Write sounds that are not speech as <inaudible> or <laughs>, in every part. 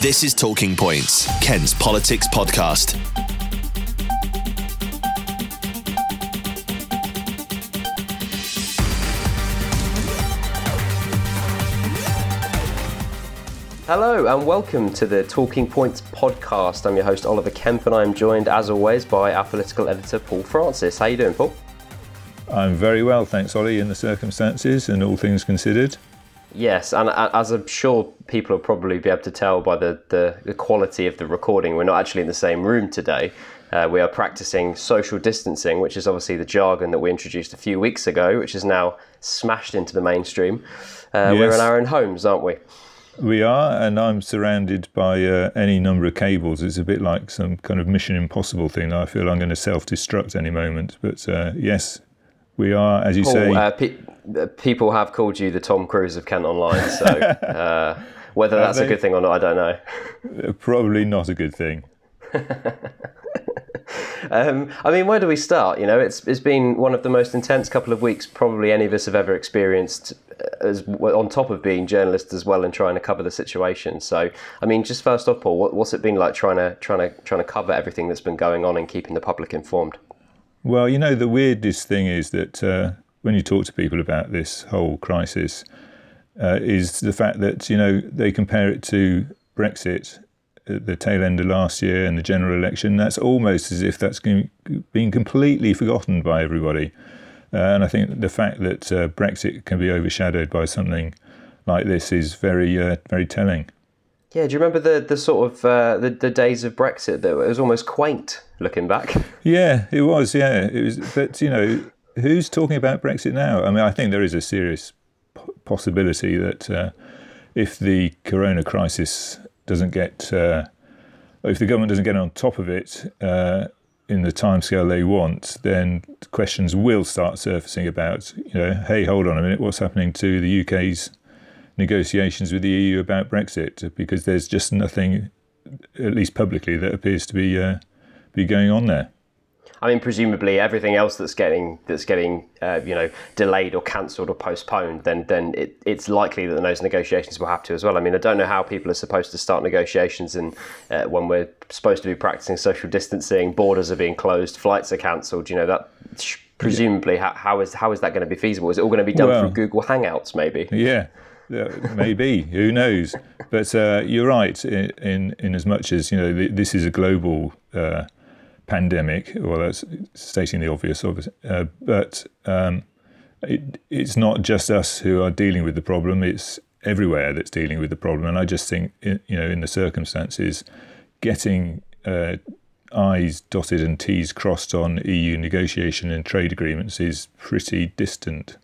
This is Talking Points, Kent's politics podcast. Hello and welcome to the Talking Points podcast. I'm your host Oliver Kemp and I'm joined as always by our political editor Paul Francis. How are you doing, Paul? I'm very well, thanks, Ollie, in the circumstances and all things considered. Yes, and as I'm sure people will probably be able to tell by the, the, the quality of the recording, we're not actually in the same room today. Uh, we are practicing social distancing, which is obviously the jargon that we introduced a few weeks ago, which is now smashed into the mainstream. Uh, yes. We're in our own homes, aren't we? We are, and I'm surrounded by uh, any number of cables. It's a bit like some kind of Mission Impossible thing. I feel I'm going to self destruct any moment. But uh, yes, we are, as you Paul, say. Uh, pe- uh, people have called you the Tom Cruise of Kent Online. So <laughs> uh, whether that's a good thing or not, I don't know. Probably not a good thing. <laughs> um, I mean, where do we start? You know, it's it's been one of the most intense couple of weeks probably any of us have ever experienced. Uh, as on top of being journalists as well and trying to cover the situation. So, I mean, just first off, Paul, what, what's it been like trying to trying to trying to cover everything that's been going on and keeping the public informed? Well, you know, the weirdest thing is that uh, when you talk to people about this whole crisis, uh, is the fact that you know they compare it to Brexit at the tail end of last year and the general election. That's almost as if that's been completely forgotten by everybody. Uh, and I think the fact that uh, Brexit can be overshadowed by something like this is very, uh, very telling. Yeah, do you remember the the sort of uh, the the days of Brexit? That it was almost quaint looking back. <laughs> Yeah, it was. Yeah, it was. But you know, who's talking about Brexit now? I mean, I think there is a serious possibility that uh, if the Corona crisis doesn't get, uh, if the government doesn't get on top of it uh, in the timescale they want, then questions will start surfacing about, you know, hey, hold on a minute, what's happening to the UK's negotiations with the EU about Brexit? Because there's just nothing, at least publicly, that appears to be uh, be going on there. I mean, presumably everything else that's getting that's getting uh, you know delayed or cancelled or postponed, then then it, it's likely that those negotiations will have to as well. I mean, I don't know how people are supposed to start negotiations and uh, when we're supposed to be practicing social distancing, borders are being closed, flights are cancelled. You know that presumably how, how is how is that going to be feasible? Is it all going to be done well, through Google Hangouts, maybe? Yeah. maybe who knows? But uh, you're right in, in, in as much as you know this is a global uh, pandemic. Well, that's stating the obvious, obviously. Uh, but um, it, it's not just us who are dealing with the problem. It's everywhere that's dealing with the problem. And I just think, you know, in the circumstances, getting uh, I's dotted and T's crossed on EU negotiation and trade agreements is pretty distant.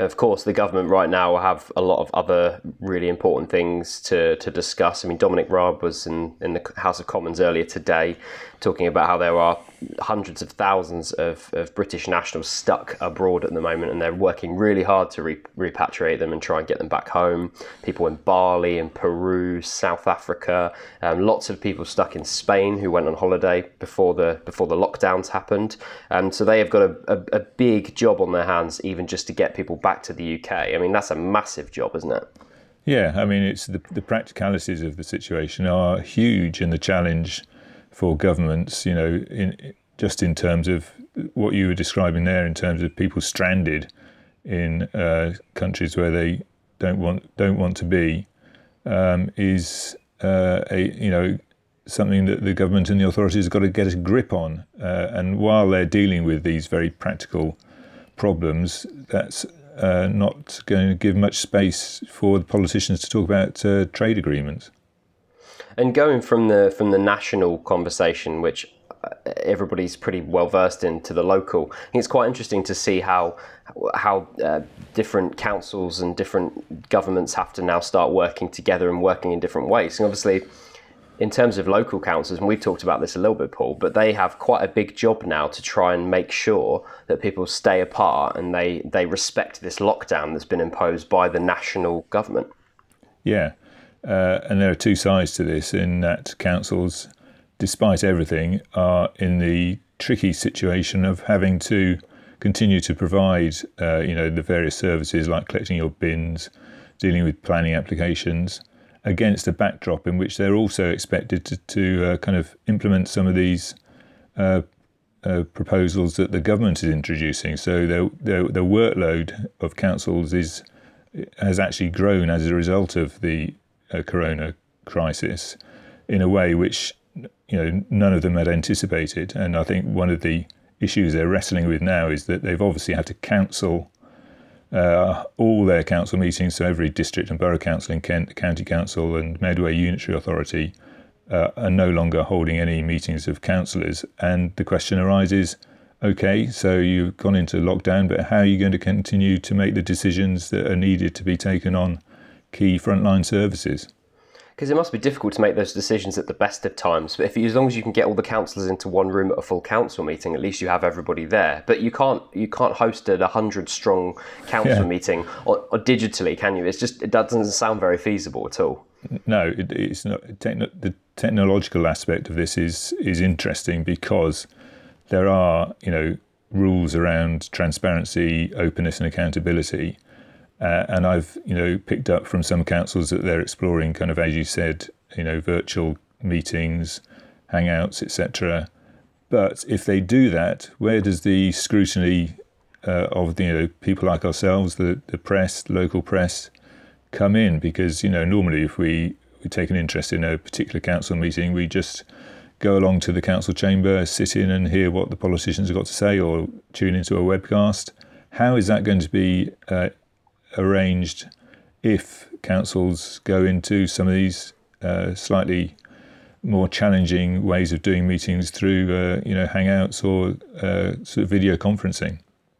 Of course, the government right now will have a lot of other really important things to, to discuss. I mean, Dominic Raab was in, in the House of Commons earlier today talking about how there are hundreds of thousands of, of British nationals stuck abroad at the moment, and they're working really hard to re- repatriate them and try and get them back home. People in Bali and Peru, South Africa, um, lots of people stuck in Spain who went on holiday before the before the lockdowns happened. Um, so they have got a, a, a big job on their hands, even just to get people back to the UK. I mean, that's a massive job, isn't it? Yeah, I mean, it's the, the practicalities of the situation are huge, and the challenge for governments, you know, in, just in terms of what you were describing there, in terms of people stranded in uh, countries where they don't want don't want to be, um, is uh, a you know something that the government and the authorities have got to get a grip on. Uh, and while they're dealing with these very practical problems, that's uh, not going to give much space for the politicians to talk about uh, trade agreements. And going from the from the national conversation, which uh, everybody's pretty well versed in, to the local, it's quite interesting to see how how uh, different councils and different governments have to now start working together and working in different ways. And obviously, in terms of local councils, and we've talked about this a little bit, Paul, but they have quite a big job now to try and make sure that people stay apart and they, they respect this lockdown that's been imposed by the national government. Yeah, uh, and there are two sides to this in that councils, despite everything, are in the tricky situation of having to continue to provide, uh, you know, the various services like collecting your bins, dealing with planning applications, against a backdrop in which they're also expected to, to uh, kind of implement some of these uh, uh, proposals that the government is introducing. So the, their workload of councils is has actually grown as a result of the uh, corona crisis in a way which you know none of them had anticipated. And I think one of the issues they're wrestling with now is that they've obviously had to cancel uh, all their council meetings. So every district and borough council in Kent, county council, and Medway Unitary Authority uh, are no longer holding any meetings of councillors. And the question arises okay, so you've gone into lockdown, but how are you going to continue to make the decisions that are needed to be taken on key frontline services? Because it must be difficult to make those decisions at the best of times. But if as long as you can get all the councillors into one room at a full council meeting, at least you have everybody there. But you can't you can't host a hundred strong council yeah. meeting or, or, digitally, can you? It's just it doesn't sound very feasible at all. No, it, it's not. Techno, the technological aspect of this is is interesting because there are you know rules around transparency, openness, and accountability uh, and I've, you know, picked up from some councils that they're exploring kind of, as you said, you know, virtual meetings, hangouts, etc. But if they do that, where does the scrutiny uh, of the, you know people like ourselves, the the press, local press, come in? Because you know normally if we we take an interest in a particular council meeting, we just go along to the council chamber, sit in and hear what the politicians have got to say, or tune into a webcast. How is that going to be uh, arranged if councils go into some of these uh, slightly more challenging ways of doing meetings through, uh, you know, Hangouts or uh, sort of video conferencing.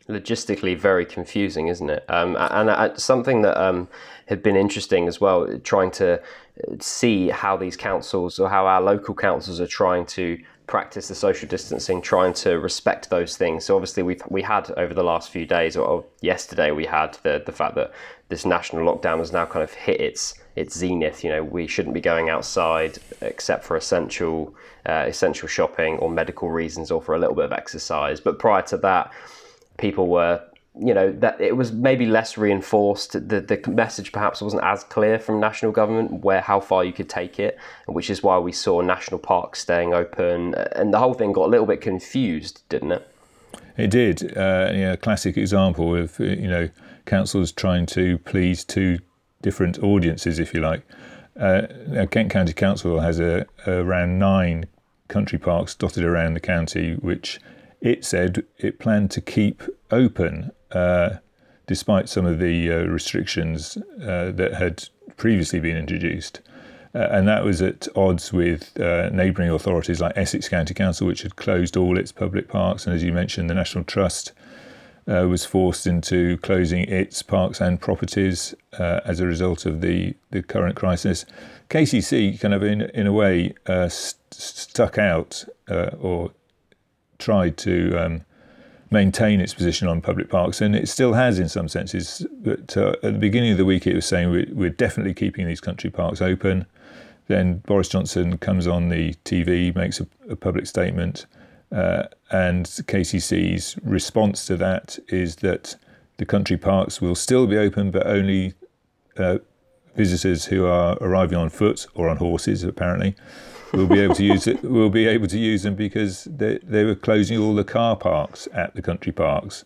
Logistically, very confusing, isn't it? Um, and uh, something that um, had been interesting as well, trying to see how these councils or how our local councils are trying to practice the social distancing, trying to respect those things. So obviously we've we had over the last few days, or, yesterday we had the the fact that this national lockdown has now kind of hit its its zenith. You know, we shouldn't be going outside except for essential uh, essential shopping or medical reasons, or for a little bit of exercise. But prior to that, people were you know that it was maybe less reinforced. The the message perhaps wasn't as clear from national government where how far you could take it, which is why we saw national parks staying open, and the whole thing got a little bit confused, didn't it? It did. Uh, a classic example of you know councils trying to please two different audiences, if you like. Uh, Kent County Council has a, around nine country parks dotted around the county, which it said it planned to keep open uh, despite some of the uh, restrictions uh, that had previously been introduced. Uh, and that was at odds with neighbouring authorities like Essex County Council, which had closed all its public parks. And as you mentioned, the National Trust was forced into closing its parks and properties as a result of the, the current crisis. KCC kind of, in, in a way, st- stuck out or tried to um, maintain its position on public parks, and it still has in some senses. But uh, at the beginning of the week, it was saying we're, we're, definitely keeping these country parks open. Then Boris Johnson comes on the TV, makes a, a public statement, uh, and KCC's response to that is that the country parks will still be open, but only uh, visitors who are arriving on foot or on horses, apparently, will be able to use it. We'll be able to use them because they they were closing all the car parks at the country parks,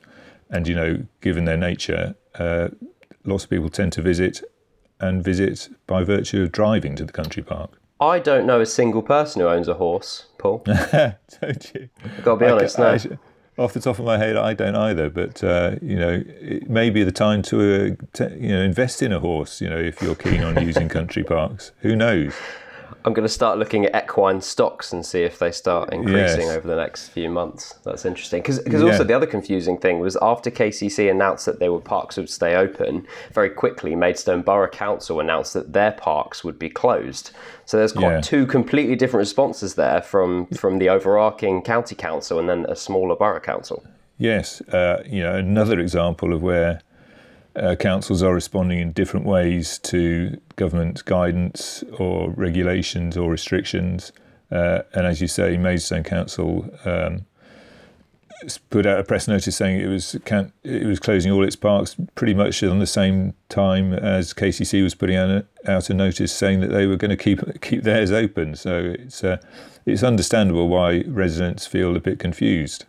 and you know, given their nature, uh, lots of people tend to visit and visit by virtue of driving to the country park. I don't know a single person who owns a horse, Paul. <laughs> don't you? I've got to be honest. I, no. I, off the top of my head, I don't either. But uh, you know, it may be the time to, uh, to, you know invest in a horse. You know, if you're keen on using country parks, who knows? I'm going to start looking at equine stocks and see if they start increasing yes. over the next few months. That's interesting. Because yeah. also the other confusing thing was after KCC announced that their parks would stay open, very quickly Maidstone Borough Council announced that their parks would be closed. So there's quite yeah. two completely different responses there from from the overarching county council and then a smaller borough council. Yes, uh, you know another example of where uh, councils are responding in different ways to government guidance or regulations or restrictions. Uh, and as you say, Maidstone Council um, put out a press notice saying it was can it was closing all its parks pretty much on the same time as KCC was putting out a, out a notice saying that they were going to keep keep theirs open. So it's uh, it's understandable why residents feel a bit confused.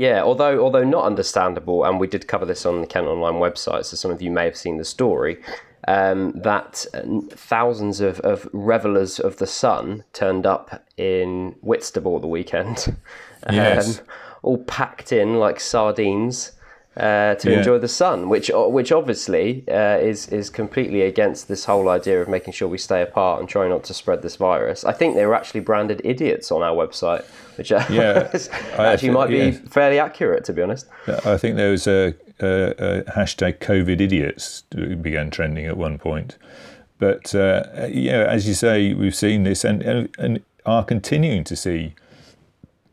Yeah, although although not understandable, and we did cover this on the Kent Online website, so some of you may have seen the story. Um, that thousands of, of revelers of the sun turned up in Whitstable the weekend, <laughs> yes. um, all packed in like sardines uh, to Yeah. enjoy the sun, which which obviously uh, is is completely against this whole idea of making sure we stay apart and try not to spread this virus. I think they were actually branded idiots on our website, which uh, Yeah, <laughs> actually might be yeah. fairly accurate, to be honest. I think there was a, a, a hashtag COVID idiots began trending at one point. But uh, yeah, as you say, we've seen this and, and, and are continuing to see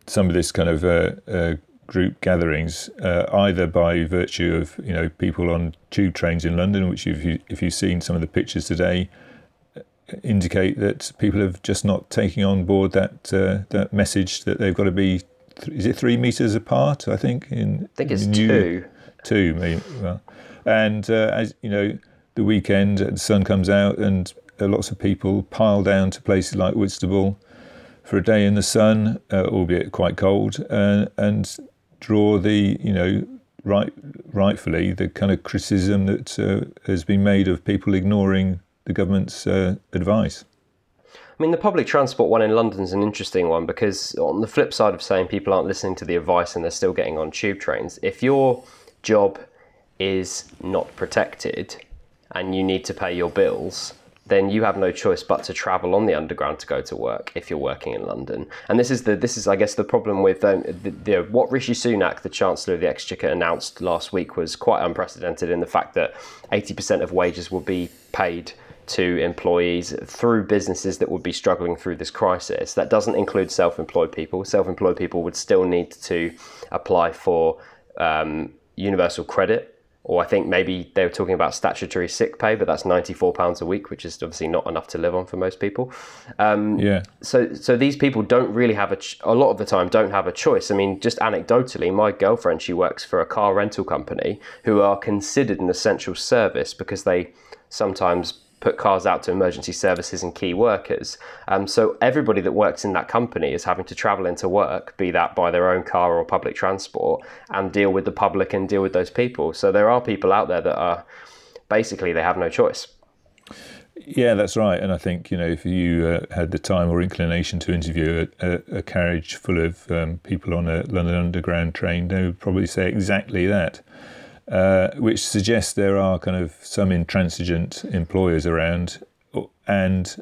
some of this kind of uh, uh, group gatherings, uh, either by virtue of you know people on tube trains in London, which if you if you've seen some of the pictures today, uh, indicate that people have just not taking on board that uh, that message that they've got to be. Th- is it three meters apart? I think in I think it's New- two. two, maybe. Well, and uh, as you know, the weekend, the sun comes out, and uh, lots of people pile down to places like Whitstable for a day in the sun, uh, albeit quite cold, uh, and draw the you know right rightfully the kind of criticism that uh, has been made of people ignoring the government's uh, advice. I mean, the public transport one in London is an interesting one because, on the flip side of saying people aren't listening to the advice and they're still getting on tube trains, if your job is not protected and you need to pay your bills, then you have no choice but to travel on the underground to go to work if you're working in London. And this is the this is I guess the problem with um, the, the, what Rishi Sunak, the Chancellor of the Exchequer, announced last week was quite unprecedented in the fact that 80% of wages will be paid to employees through businesses that would be struggling through this crisis. That doesn't include self-employed people. Self-employed people would still need to apply for um, universal credit or I think maybe they were talking about statutory sick pay, but that's ninety-four pounds a week, which is obviously not enough to live on for most people. Um, Yeah, so, so these people don't really have a ch- a lot of the time don't have a choice. I mean, just anecdotally, my girlfriend she works for a car rental company who are considered an essential service because they sometimes put cars out to emergency services and key workers. Um, so everybody that works in that company is having to travel into work, be that by their own car or public transport, and deal with the public and deal with those people. So there are people out there that are basically they have no choice. Yeah, that's right. And I think you know if you uh, had the time or inclination to interview a, a, carriage full of um, people on a London Underground train, they would probably say exactly that. Uh, which suggests there are kind of some intransigent employers around, and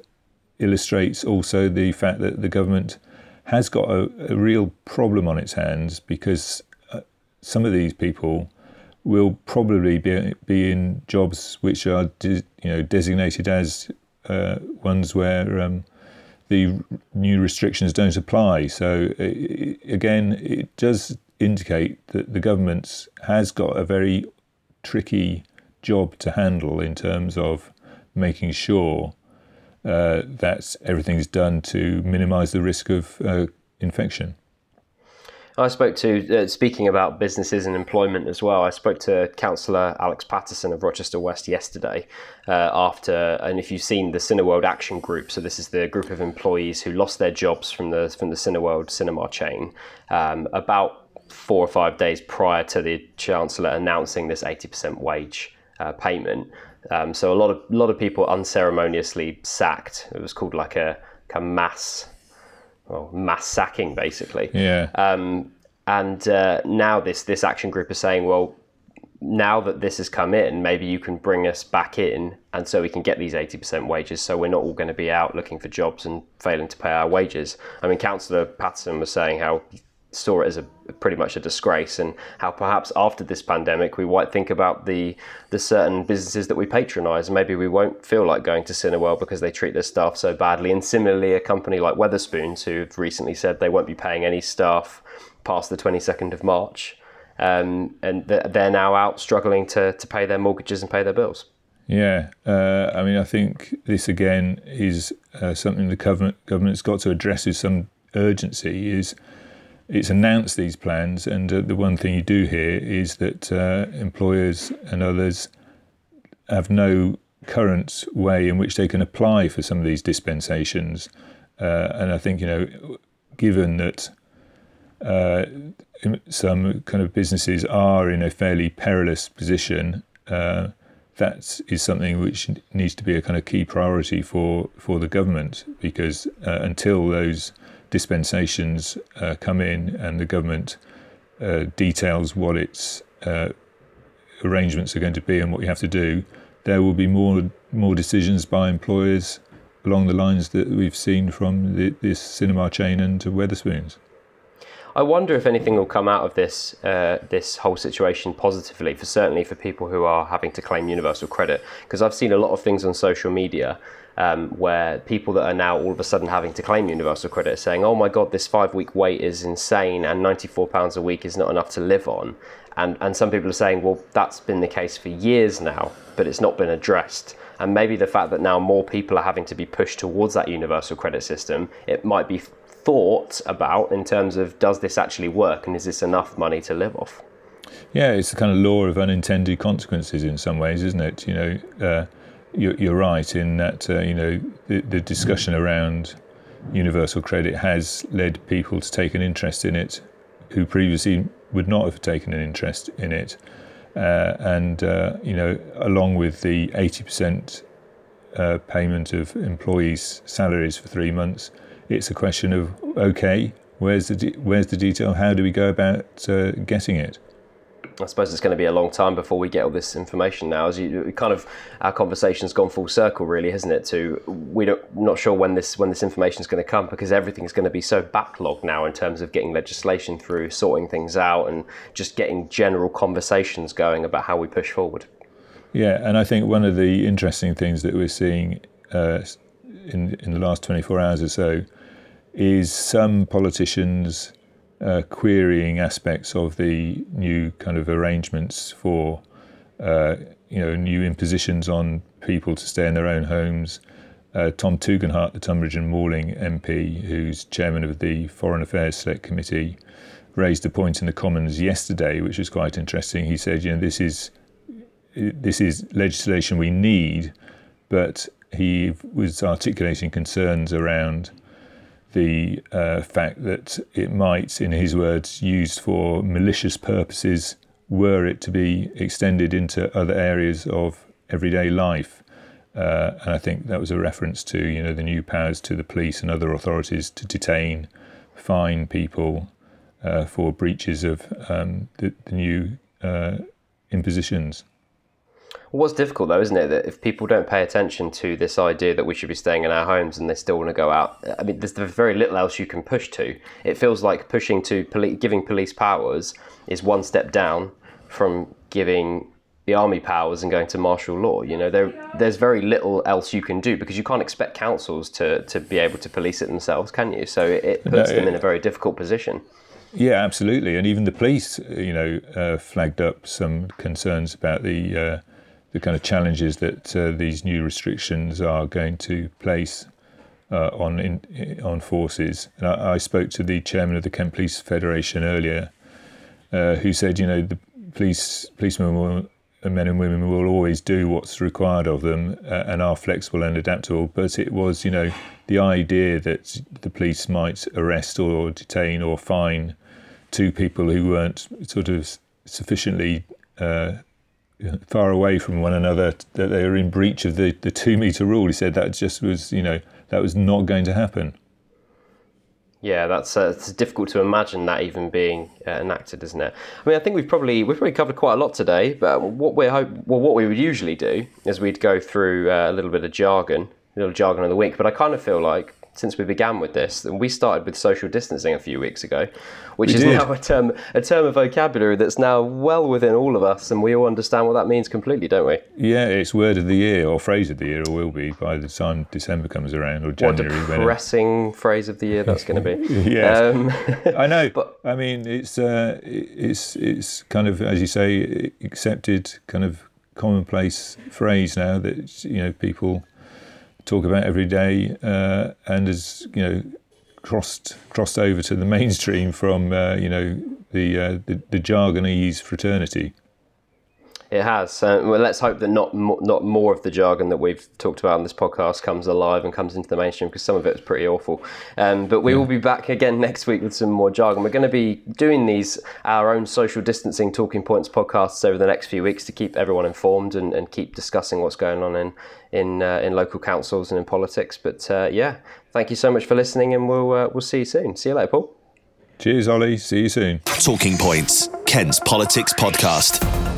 illustrates also the fact that the government has got a, a real problem on its hands because uh, some of these people will probably be, be in jobs which are de- you know designated as uh, ones where um, the new restrictions don't apply. So again, it does indicate that the government has got a very tricky job to handle in terms of making sure uh, that everything's done to minimise the risk of uh, infection. I spoke to, uh, speaking about businesses and employment as well, I spoke to Councillor Alex Patterson of Rochester West yesterday uh, after, and if you've seen the Cineworld Action Group, so this is the group of employees who lost their jobs from the, from the Cineworld cinema chain, um, about four or five days prior to the Chancellor announcing this 80% wage uh, payment. Um, so a lot of, a lot of people unceremoniously sacked. It was called like a, like a mass, well, mass sacking basically. Yeah. Um, and uh, now this this action group is saying, well, now that this has come in, maybe you can bring us back in, and so we can get these eighty percent wages. So we're not all going to be out looking for jobs and failing to pay our wages. I mean, Councillor Patterson was saying how saw it as a pretty much a disgrace, and how perhaps after this pandemic we might think about the the certain businesses that we patronise. Maybe we won't feel like going to Cineworld because they treat their staff so badly. And similarly, a company like Wetherspoons, who've recently said they won't be paying any staff past the twenty second of March um, and they're now out struggling to, to pay their mortgages and pay their bills. Yeah, uh, I mean, I think this again is uh, something the government government's got to address with some urgency. Is it's announced these plans, and uh, the one thing you do hear is that uh, employers and others have no current way in which they can apply for some of these dispensations. Uh, and I think you know, given that uh, some kind of businesses are in a fairly perilous position, uh, that is something which needs to be a kind of key priority for for the government because uh, until those dispensations uh, come in and the government uh, details what its uh, arrangements are going to be and what you have to do, there will be more more decisions by employers along the lines that we've seen from the, this cinema chain and Wetherspoons. I wonder if anything will come out of this uh, this whole situation positively for certainly for people who are having to claim universal credit because I've seen a lot of things on social media um, where people that are now all of a sudden having to claim universal credit are saying, "Oh my God, this five week wait is insane, and ninety four pounds a week is not enough to live on." And and some people are saying, "Well, that's been the case for years now, but it's not been addressed." And maybe the fact that now more people are having to be pushed towards that universal credit system, it might be thought about in terms of does this actually work and is this enough money to live off? Yeah, it's the kind of law of unintended consequences in some ways, isn't it? You know, uh, you're, you're, right in that uh, you know the, the, discussion around universal credit has led people to take an interest in it who previously would not have taken an interest in it, uh, and uh, you know, along with the eighty percent uh, payment of employees' salaries for three months it's a question of okay, where's the de- where's the detail? How do we go about uh, getting it? I suppose it's going to be a long time before we get all this information now. As you kind of our conversation's gone full circle, really, hasn't it? To we don't not sure when this when this information is going to come because everything's going to be so backlogged now in terms of getting legislation through, sorting things out, and just getting general conversations going about how we push forward. Yeah, and I think one of the interesting things that we're seeing uh, in in the last 24 hours or so is some politicians uh, querying aspects of the new kind of arrangements for uh, you know new impositions on people to stay in their own homes. Uh, Tom Tugendhat, the Tonbridge and Malling MP, who's chairman of the Foreign Affairs Select Committee, raised a point in the Commons yesterday, which was quite interesting. He said, you know, this is this is legislation we need, but he was articulating concerns around the uh, fact that it might, in his words, used for malicious purposes, were it to be extended into other areas of everyday life. Uh, and I think that was a reference to you know the new powers to the police and other authorities to detain, fine people uh, for breaches of um, the, the, new uh, impositions. What's difficult though, isn't it, that if people don't pay attention to this idea that we should be staying in our homes and they still want to go out, I mean, there's very little else you can push to. It feels like pushing to poli- giving police powers is one step down from giving the army powers and going to martial law. You know, there, there's very little else you can do because you can't expect councils to, to be able to police it themselves, can you? So it, it puts no, them in a very difficult position. Yeah, absolutely. And even the police, you know, uh, flagged up some concerns about the uh, the kind of challenges that uh, these new restrictions are going to place uh, on in, on forces. And I, I, spoke to the chairman of the Kent Police Federation earlier, uh, who said, you know, the police policemen will, men and women will always do what's required of them uh, and are flexible and adaptable. But it was, you know, the idea that the police might arrest or detain or fine two people who weren't sort of sufficiently uh, far away from one another that they were in breach of the, the two meter rule. He said that just was, you know, that was not going to happen. Yeah, that's uh, it's difficult to imagine that even being uh, enacted, isn't it? I mean, I think we've probably we've probably covered quite a lot today. But what we hope, well, what we would usually do is we'd go through uh, a little bit of jargon, a little jargon of the week. But I kind of feel like since we began with this. And we started with social distancing a few weeks ago, which we is did. now a term a term of vocabulary that's now well within all of us, and we all understand what that means completely, don't we? Yeah, it's word of the year or phrase of the year, or will be by the time December comes around or January. What a depressing phrase of the year that's going to be. <laughs> yes, um, <laughs> I know. But I mean, it's uh, it's it's kind of as you say, accepted kind of commonplace phrase now that you know people talk about every day, uh, and has you know, crossed crossed over to the <laughs> mainstream from uh, you know the, uh, the the jargonese fraternity. It has. Uh, well, let's hope that not mo- not more of the jargon that we've talked about on this podcast comes alive and comes into the mainstream because some of it is pretty awful. Um, but we yeah. will be back again <laughs> next week with some more jargon. We're going to be doing these our own social distancing talking points podcasts over the next few weeks to keep everyone informed and, and keep discussing what's going on in in uh, in local councils and in politics. But uh, yeah, thank you so much for listening, and we'll uh, we'll see you soon. See you later, Paul. Cheers, Ollie. See you soon. Talking Points, Kent's Politics Podcast.